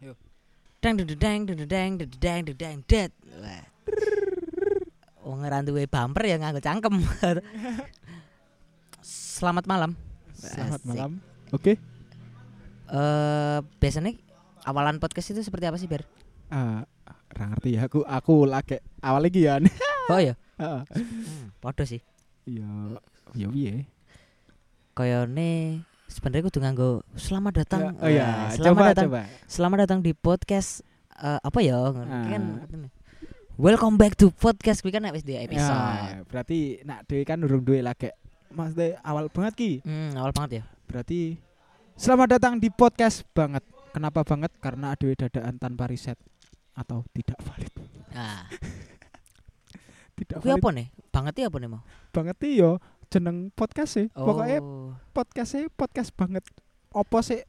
Yuk. Dang dang dang dang dang dang dead. Wong ora duwe bumper ya nganggo cangkem. Selamat malam. Selamat malam. Oke. Okay. Uh, biasanya awalan podcast itu seperti apa sih, Ber? Uh, ngerti ya aku aku lagi awal lagi ya. oh ya. Heeh. Uh. Hmm, podo sih. Iya, yo piye. Kayane sebenarnya kudu nganggo selamat datang. Oh iya, Wah, selamat coba datang. coba. Selamat datang di podcast eh, apa ya? Kan Welcome back to podcast kuwi kan wis di episode. Ya, berarti nak dhewe kan urung duwe lagi. Maksudnya awal banget ki. Hmm, awal banget ya. Berarti selamat datang di podcast banget. Kenapa banget? Karena dhewe dadaan tanpa riset atau tidak valid. Nah, Tidak valid apa nih? Banget ya apa nih mau? banget iki yo jeneng podcast sih. Pokoknya Oh. podcastnya podcast banget. Opo sih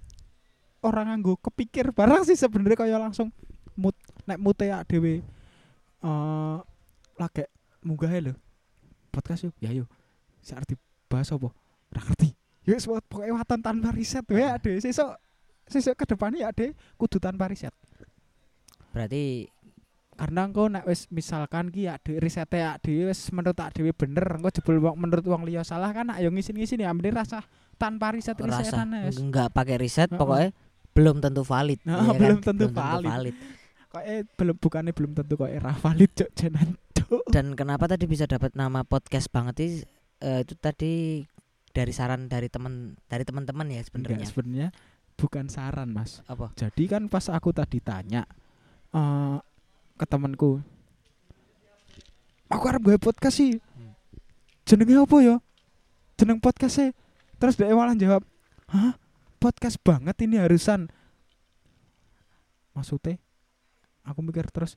orang nganggo kepikir barang sih sebenarnya kaya langsung mood nek mute ya dhewe eh lagi munggah lho. Podcast yuk. Ya yuk. Sak arti bahas apa? Ora ngerti. Yuk wis pokoknya watan tanpa riset. Wae ya dhewe sesuk sesuk ke depannya ya dhewe kudu tanpa riset. Berarti karena engko nek wis misalkan ki ya dhewe risete ya dhewe wis menurut tak dhewe bener engko jebul wong menurut wong liya salah kan ayo ngisin-ngisin ya mending rasa tanpa riset rasa risetan wis enggak pakai riset pokoknya belum tentu valid. Nah, iya kan? belum tentu valid. kok eh belum bukannya belum tentu kok era valid cok jenan cok Dan kenapa tadi bisa dapat nama podcast banget sih? Eh, itu tadi dari saran dari teman dari teman-teman ya sebenarnya. sebenarnya bukan saran mas Apa? jadi kan pas aku tadi tanya eh ke temanku aku harap gue podcast sih Hmm. jenenge apa ya jeneng podcastnya terus dia malah jawab hah podcast banget ini harusan maksudnya aku mikir terus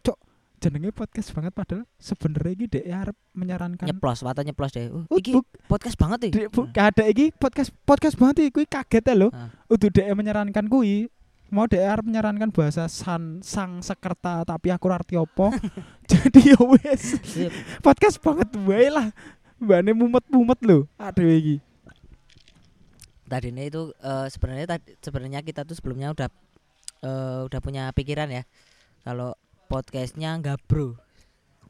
cok jenenge podcast banget padahal sebenarnya ini dia harap menyarankan Nyeplos, wata nyeplos deh. Uh, Oh, iki buk- podcast banget Dek, nih. bu, gak ada iki podcast podcast banget iki kuwi kaget ya lho. Ah. Udah dhek menyarankan kuwi mau arep menyarankan bahasa san sang sekerta tapi aku arti opo. Jadi ya Sip. podcast banget wae lah. Mbane mumet-mumet lho. Aduh iki. Tadinya itu eh, sebenarnya tadi sebenarnya kita tuh sebelumnya udah eh, udah punya pikiran ya. Kalau podcastnya Gabro.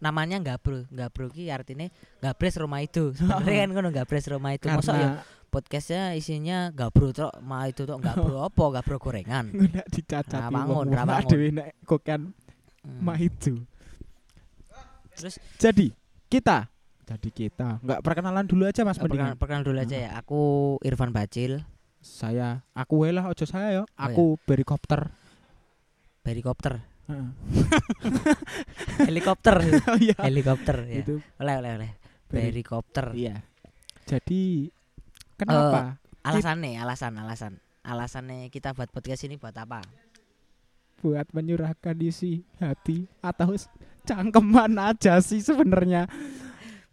Namanya Gabro. Gabro ki artinya Gabres rumah itu. Sebenarnya kan ngono Gabres rumah itu. Masa ya Karena podcastnya isinya Gabro tok ma itu tok Gabro apa? Gabro gorengan. nggak dicacati Rawangun, wong rawangun. dhewe nek kokan Hmm. mah itu. Terus Jadi kita jadi kita nggak perkenalan dulu aja Mas perkenalan, perkenalan dulu aja ya. Aku Irfan Bacil, Saya aku lah ojo saya Oh, yo. Aku berikopter. helikopter. Heeh. helikopter. Oh iya. helikopter ya. Itu Oleh oleh oleh. Beri- Helikopter. Iya. Jadi kenapa? Alasannya, alasan, alasan. Alasannya kita buat podcast ini buat apa? Buat menyurahkan isi hati atau cangkeman aja sih sebenarnya.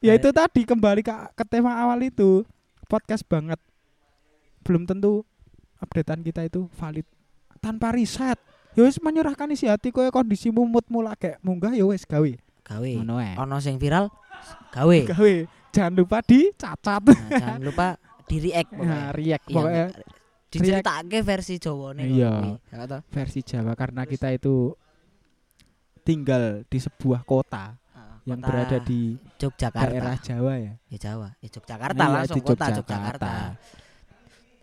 Ya itu tadi kembali ke, ke tema awal itu podcast banget. Belum tentu updatean kita itu valid tanpa riset. Ya wis menyurahkan isi hati koyo kondisimu moodmu lagi munggah ya wis gawe. Gawe. Ono sing viral, gawe. Gawe. Jangan lupa dicatat. Nah, jangan lupa di react Nah, pokoknya. react Iya, pokoknya diceritake versi Jawane Iya. Ya toh? versi Jawa karena kita itu tinggal di sebuah kota Heeh, yang kota berada di Yogyakarta. daerah Jawa ya. Ya Jawa, ya Yogyakarta Iya, langsung di kota Yogyakarta.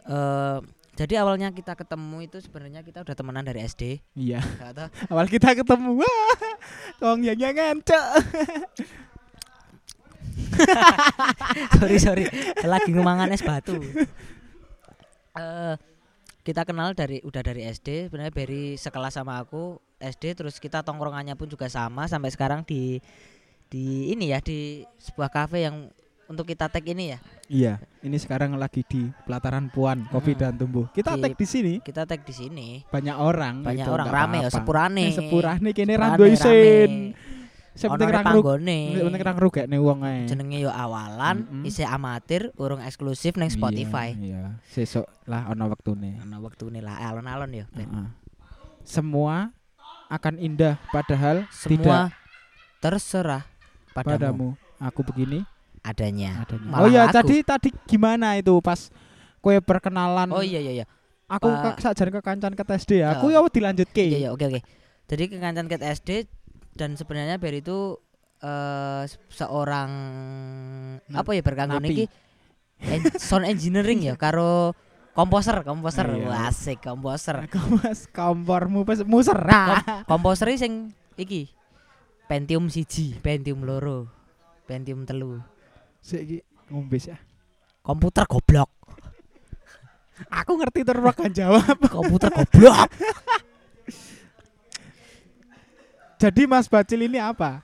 Eh jadi awalnya kita ketemu itu sebenarnya kita udah temenan dari SD, Iya. ya? Awal kita ketemu, wah, kong yang yang ngancok. sorry sorry. Lagi ngumangan es batu. Eh kita kenal dari udah dari SD sebenarnya Berry sekelas sama aku SD terus kita tongkrongannya pun juga sama. Sampai sekarang di di ini ya di sebuah kafe yang untuk kita tag ini ya. Iya, ini sekarang lagi di pelataran Puan, Kopi Hmm. dan Tumbuh. Kita Di- tag di sini. kita tag di sini. Banyak orang. banyak gitu, orang rame ya sepurane. Eh, sepurane kene Sepurane, rando isin. Sing penting rug, panggone sing penting rang rugekne wong ae. jenenge yo awalan Mm-mm. isih amatir urung eksklusif neng Spotify Iya, iya. Sesuk lah ono wektune. ana wektune lah alon-alon yo Ben. Heeh. Semua akan indah padahal tidak semua terserah padamu, padamu. Aku begini adanya adanya. Malah oh iya, aku. tadi tadi gimana itu pas kue perkenalan? Oh iya iya iya. Aku Pak- ke sajane kekancan ke SD ya. Aku ya dilanjutke. Iya iya oke oke. Jadi kekancan ket SD dan sebenarnya Ber itu se- seorang Na- apa ya berkanggung iki en- sound engineering ya karo komposer komposer Iya. Asik komposer Mas kompormu pes muser. Komposer sing iki Pentium siji Pentium loro Pentium telu Sik iki ngombe ya. komputer goblok Aku ngerti terus kan jawab. komputer goblok Jadi Mas Bacil ini apa?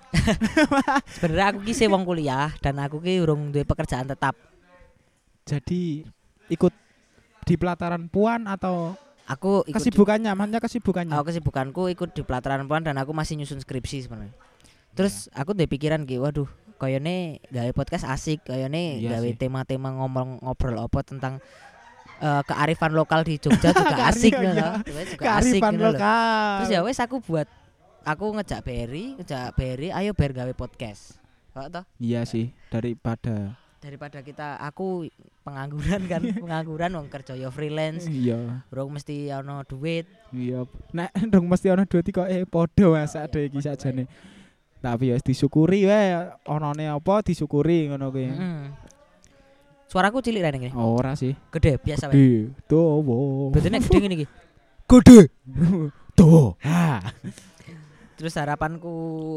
sebenarnya aku ki wong kuliah dan aku ki urung duwe pekerjaan tetap Jadi ikut di pelataran Puan atau aku ikut kesibukannya, maksudnya kesibukannya. Aku kesibukanku ikut di pelataran puan dan aku masih nyusun skripsi sebenarnya. Terus aku udah pikiran ki, waduh, koyone gawe podcast asik, koyone Iya gawe tema-tema ngomong ngobrol apa tentang eh, kearifan lokal di Jogja juga asik gitu iya. Juga asik Kearifan gitu loh. lokal. Terus ya wes aku buat aku ngejak Berry, ngejak Berry, ayo Ber gawe podcast. Kok toh? Iya sih, daripada Daripada kita aku pengangguran kan, pengangguran wong kerja yo freelance, iya, urung mesti ono duit. iya. Nek dong mesti ana duit kok eh padha masak dhewe iki sakjane. Tapi ya disyukuri wae onone apa disyukuri ngono kuwi. Mm. Suaraku cilik rene iki. Ora sih. Gede biasa wae. Gede, tuwa. Berarti nek gede ngene iki. Gede. Tuh. Ha. Terus harapanku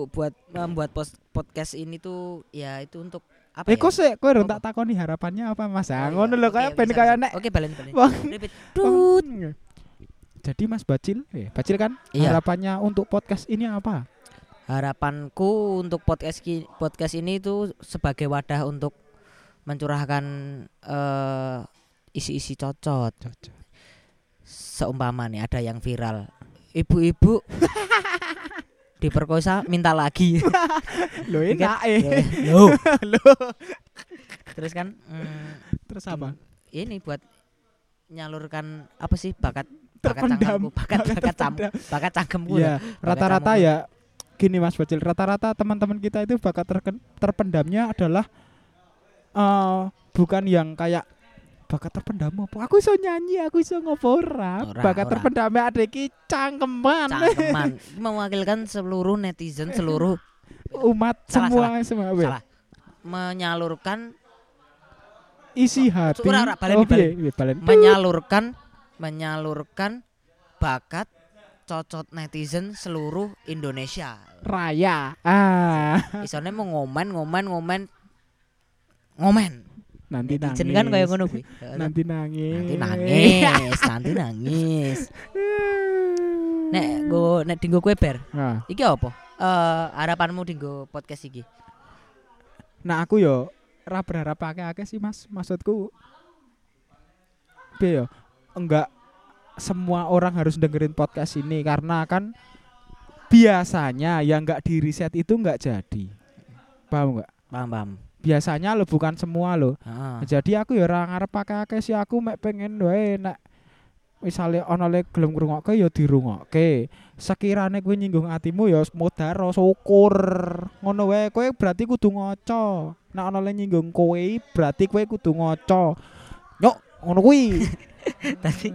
buat membuat pos- podcast ini tuh ya itu untuk apa Eh ya? kok sik kowe urung tak takoni harapannya apa Mas? Oh, Ah, iya. ngono lho Oke, kaya oke, ben kaya nek Oke, balen balen. Repeat. Jadi Mas Bacil, eh Bacil kan Iya. harapannya untuk podcast ini apa? Harapanku untuk podcast podcast ini itu sebagai wadah untuk mencurahkan eh, isi-isi cocot. Cocok. Seumpama nih ada yang viral. Ibu-ibu diperkosa minta lagi. Lho Ini kan- enak eh. Lho. Terus kan mm, Terus apa? ini buat nyalurkan apa sih bakat bakat cangkemku, bakat bakat cam, bakat cangkemku Iya, ya. rata-rata ya gini Mas Bacil, rata-rata teman-teman kita itu bakat terken- terpendamnya adalah eh bukan yang kayak bakat terpendam apa? Aku iso nyanyi, aku iso ngopo ora. Ora, Bakat ora. terpendamnya ada iki cangkeman cangkeman mewakilkan seluruh netizen seluruh umat Salah, semua semua weh. salah menyalurkan isi hati. ora, ora, balen, oh, piye? Piye, balen. menyalurkan menyalurkan bakat cocot netizen seluruh Indonesia. Raya. Ah, Isone mau ngomen ngomen ngomen ngomen. Nanti nangis. Kan kayak ngono kuwi. Nanti nangis. Nanti nangis, nanti nangis. Nek go nek dinggo kue ber. Nah, Iki apa? Eh harapanmu dinggo podcast iki? nah aku yo ora berharap akeh-akeh sih Mas. Maksudku piye yo? Enggak semua orang harus dengerin podcast ini karena kan biasanya yang enggak di riset itu enggak jadi. Paham enggak? Paham paham. Biasanya lo bukan semua lo. Heeh. Jadi aku ya ora ngarep akeh-akeh sih aku mek pengen wae nek misale ana le gelem ngrungokke ya dirungokke. Sekirane kowe nyinggung atimu ya modar syukur. Ngono wae kowe berarti kudu ngoco. Nek ana le nyinggung kowe berarti kowe kudu ngoco. Nyok, ngono kuwi. Tadi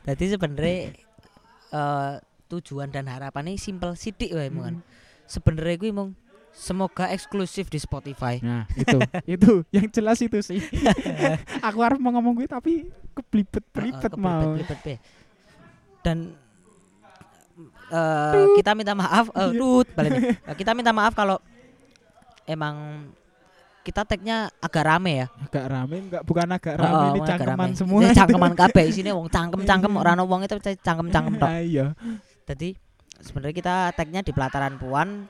tadi sebenarnya eh tujuan dan harapannya simpel sidik wae Hmm. kan. Sebenarnya gue mong semoga eksklusif di Spotify. Nah, itu. itu yang jelas itu sih. aku harus mau ngomong kuwi tapi keblibet-blibet mau. Dan eh kita minta maaf, Iya. tut, balik. Eh, kita minta maaf kalau emang kita tagnya agak rame ya. Agak rame enggak bukan agak Oh, rame ini cangkeman rame. semua. Ini cangkeman kabeh isine wong cangkem-cangkem ora ono wong itu cangkem-cangkem tok. Iya. Jadi sebenarnya kita tagnya di pelataran Puan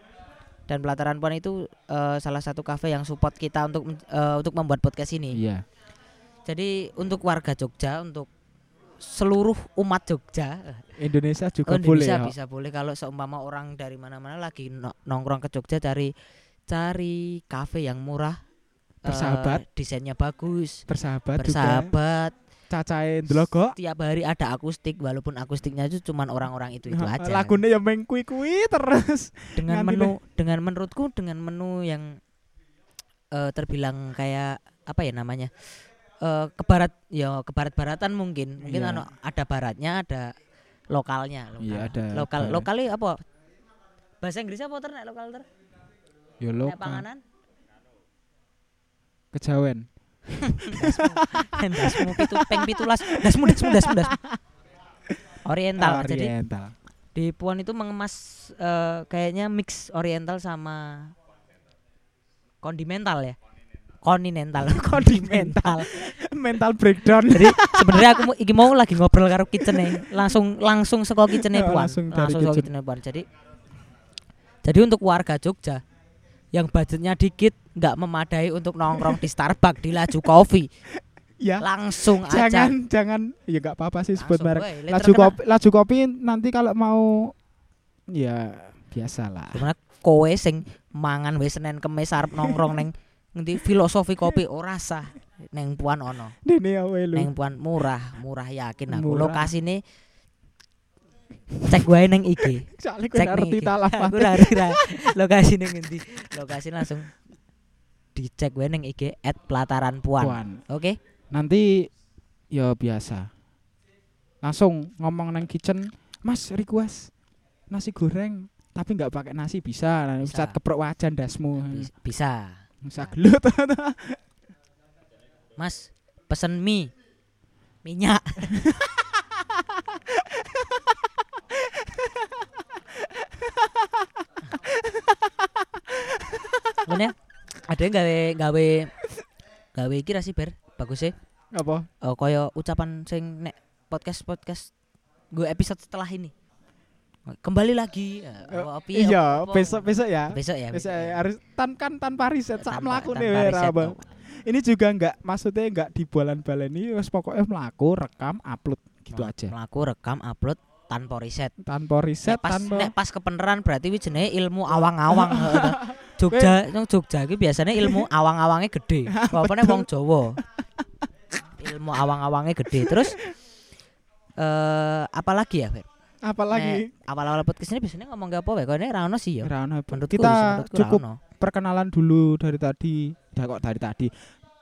dan pelataran Puan itu eh, salah satu kafe yang support kita untuk eh, untuk membuat podcast ini. Iya. Jadi untuk warga Jogja, untuk seluruh umat Jogja, Indonesia juga oh, boleh Indonesia ya. bisa boleh kalau seumpama orang dari mana-mana lagi no- nongkrong ke Jogja cari cari kafe yang murah, eh, Bersahabat. desainnya bagus, bersahabat, juga. Bersahabat. Cacahe ndelok Tiap hari ada akustik, walaupun akustiknya itu cuman orang-orang itu itu aja. Lagune ya meng kuwi-kuwi terus. dengan menu dengan menurutku dengan menu yang eh, terbilang kayak apa ya namanya eh, ke barat ya ke barat-baratan mungkin. Mungkin Iya. ano, ada baratnya, ada lokalnya. Lokal. Iya, ada lokal. barat. Lokalnya apa? Bahasa Inggrisnya apa ter nek lokal ter? Ya lokal. panganan? Kejawen. Dasmu. Pitu peng pitulas. Dasmu dasmu dasmu dasmu. Oriental. Jadi Oriental. di Puan itu mengemas eh, kayaknya mix oriental sama kondimental ya? Kontinental kondimental mental breakdown. jadi sebenarnya aku mau, iki mau lagi ngobrol karo kitchen langsung langsung seko kitchen Oh, Puan. langsung langsung, dari seko kitchen. kitchen Puan. Jadi jadi untuk warga Jogja yang budgetnya dikit nggak memadai untuk nongkrong di Starbucks di Laju Coffee ya. langsung aja Jangan jangan ya nggak apa-apa sih sebut merek. Laju kena. kopi, laju kopi nanti kalau mau ya biasa lah. Gimana kowe sing mangan wis Senin Kemis arep nongkrong neng ngendi filosofi kopi ora sah neng puan ono. Neng puan murah, murah yakin aku. Murah. Lokasine cek wae neng IG. Gue Cek ning IG. lah. Lokasine ngendi. Lokasi langsung dicek wae neng IG @pelataran puan. Puan. Oke. Nanti ya biasa. Langsung ngomong nang kitchen, "Mas, request nasi goreng tapi nggak pakai nasi bisa, nah, Bisa. keprok wajan dasmu." Bis- Bisa. Bisa gelut. Mas, pesen mie. Minyak. Yang gawe gawe gawe iki ra sih ber bagus sih. Apa? Oh, koyo ucapan sing nek podcast podcast gue episode setelah ini. Kembali lagi. Eh, apa, piye, Iya, apa- besok besok ya. besok ya. Besok ya, harus tan kan tanpa riset sak tanpa nih we, riset, Ra, Bang. no. Ini juga enggak maksudnya enggak dibolan-baleni wis pokoknya mlaku, rekam, upload gitu Mel- aja. Melaku rekam upload tanpa riset. Tanpa riset, nek pas tanpa nek pas kepeneran berarti wis jenenge ilmu awang-awang. Jogja nang Jogja iki biasanya ilmu awang-awangnya gede apane wong Jawa ilmu awang-awangnya gede terus eh apalagi ya Fer? apalagi Nek awal-awal podcast ini biasanya ngomong gak apa wae kok ini ra ono sih ya Ra ono apa. menurutku kita menurutku cukup ono. perkenalan dulu dari tadi. Dah kok dari tadi.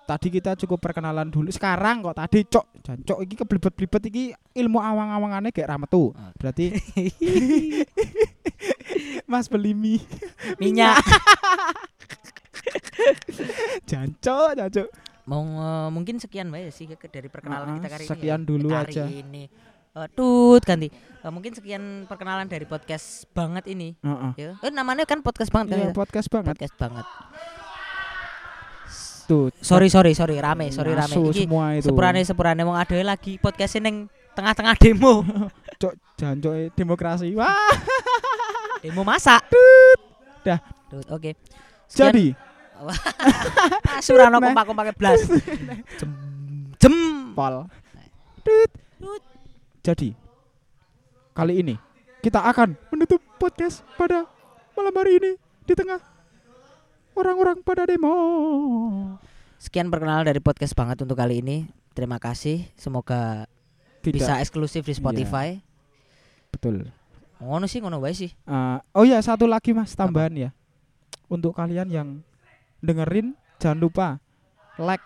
Tadi kita cukup perkenalan dulu. Sekarang kok tadi cok, jancok iki keblibet-blibet iki ilmu awang-awangane kayak ra metu. Ah. Berarti Mas beli mie. minyak Jancok, jancok. mau eh, mungkin sekian wae sih ke- dari perkenalan Ah, kita kali sekian ini ya. dulu Kita aja. ini Eh, tut ganti Eh, mungkin sekian perkenalan dari podcast banget ini Heeh. ya eh namanya kan podcast banget kan Iya, ya? podcast banget. podcast banget Tuh, sorry sorry sorry rame sorry rame iki semua itu. sepurane sepurane wong ada lagi podcast neng tengah-tengah demo Cok, eh, demokrasi. Wah, demo masak. Dah. Tut, oke. Sekian- jadi. Surano Nah. kompak kompak blas. Jem jem. Pol. Tut. Jadi kali ini kita akan menutup podcast pada malam hari ini di tengah orang-orang pada demo. sekian perkenalan dari podcast banget untuk kali ini. Terima kasih. Semoga Tidak. bisa eksklusif di Spotify. Betul. Ngono sih ngono wae sih. Eh, oh ya satu lagi mas tambahan ya. Untuk kalian yang dengerin jangan lupa like.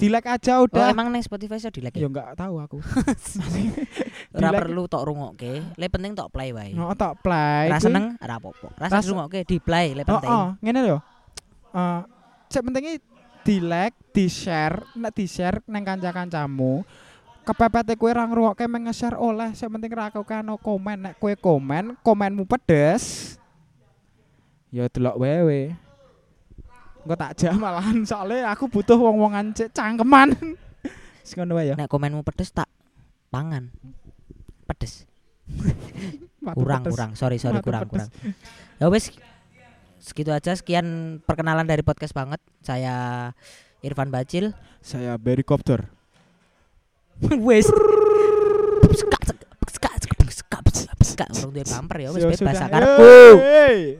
Di like aja oh udah. emang neng Spotify saya di like ya? Ya nggak tahu aku. Ora di-like. perlu tok rungokke. Le penting tok play wae. No tak play. Ra seneng ora apa-apa. Ra Ras- rungokke di play le oh, penting. oh ngene lho. Eh, cek pentingnya di like di share nek di share neng kanca-kancamu kepepete kue ra ngrungokke meng nge-share oleh sing penting ra kano komen nek kue komen komenmu pedes ya delok wewe Engko tak jak malahan soalnya aku butuh wong-wongan cek cangkeman Wis ngono wae ya Nek komenmu pedes tak pangan. Pedes. Kurang pedes. kurang. Sorry sorry Matu kurang pedes. kurang. Ya wes segitu aja sekian perkenalan dari podcast banget. Saya Irfan Bacil. saya Berikopter wes. Urung duwe bumper ya wes bebas. Yeay.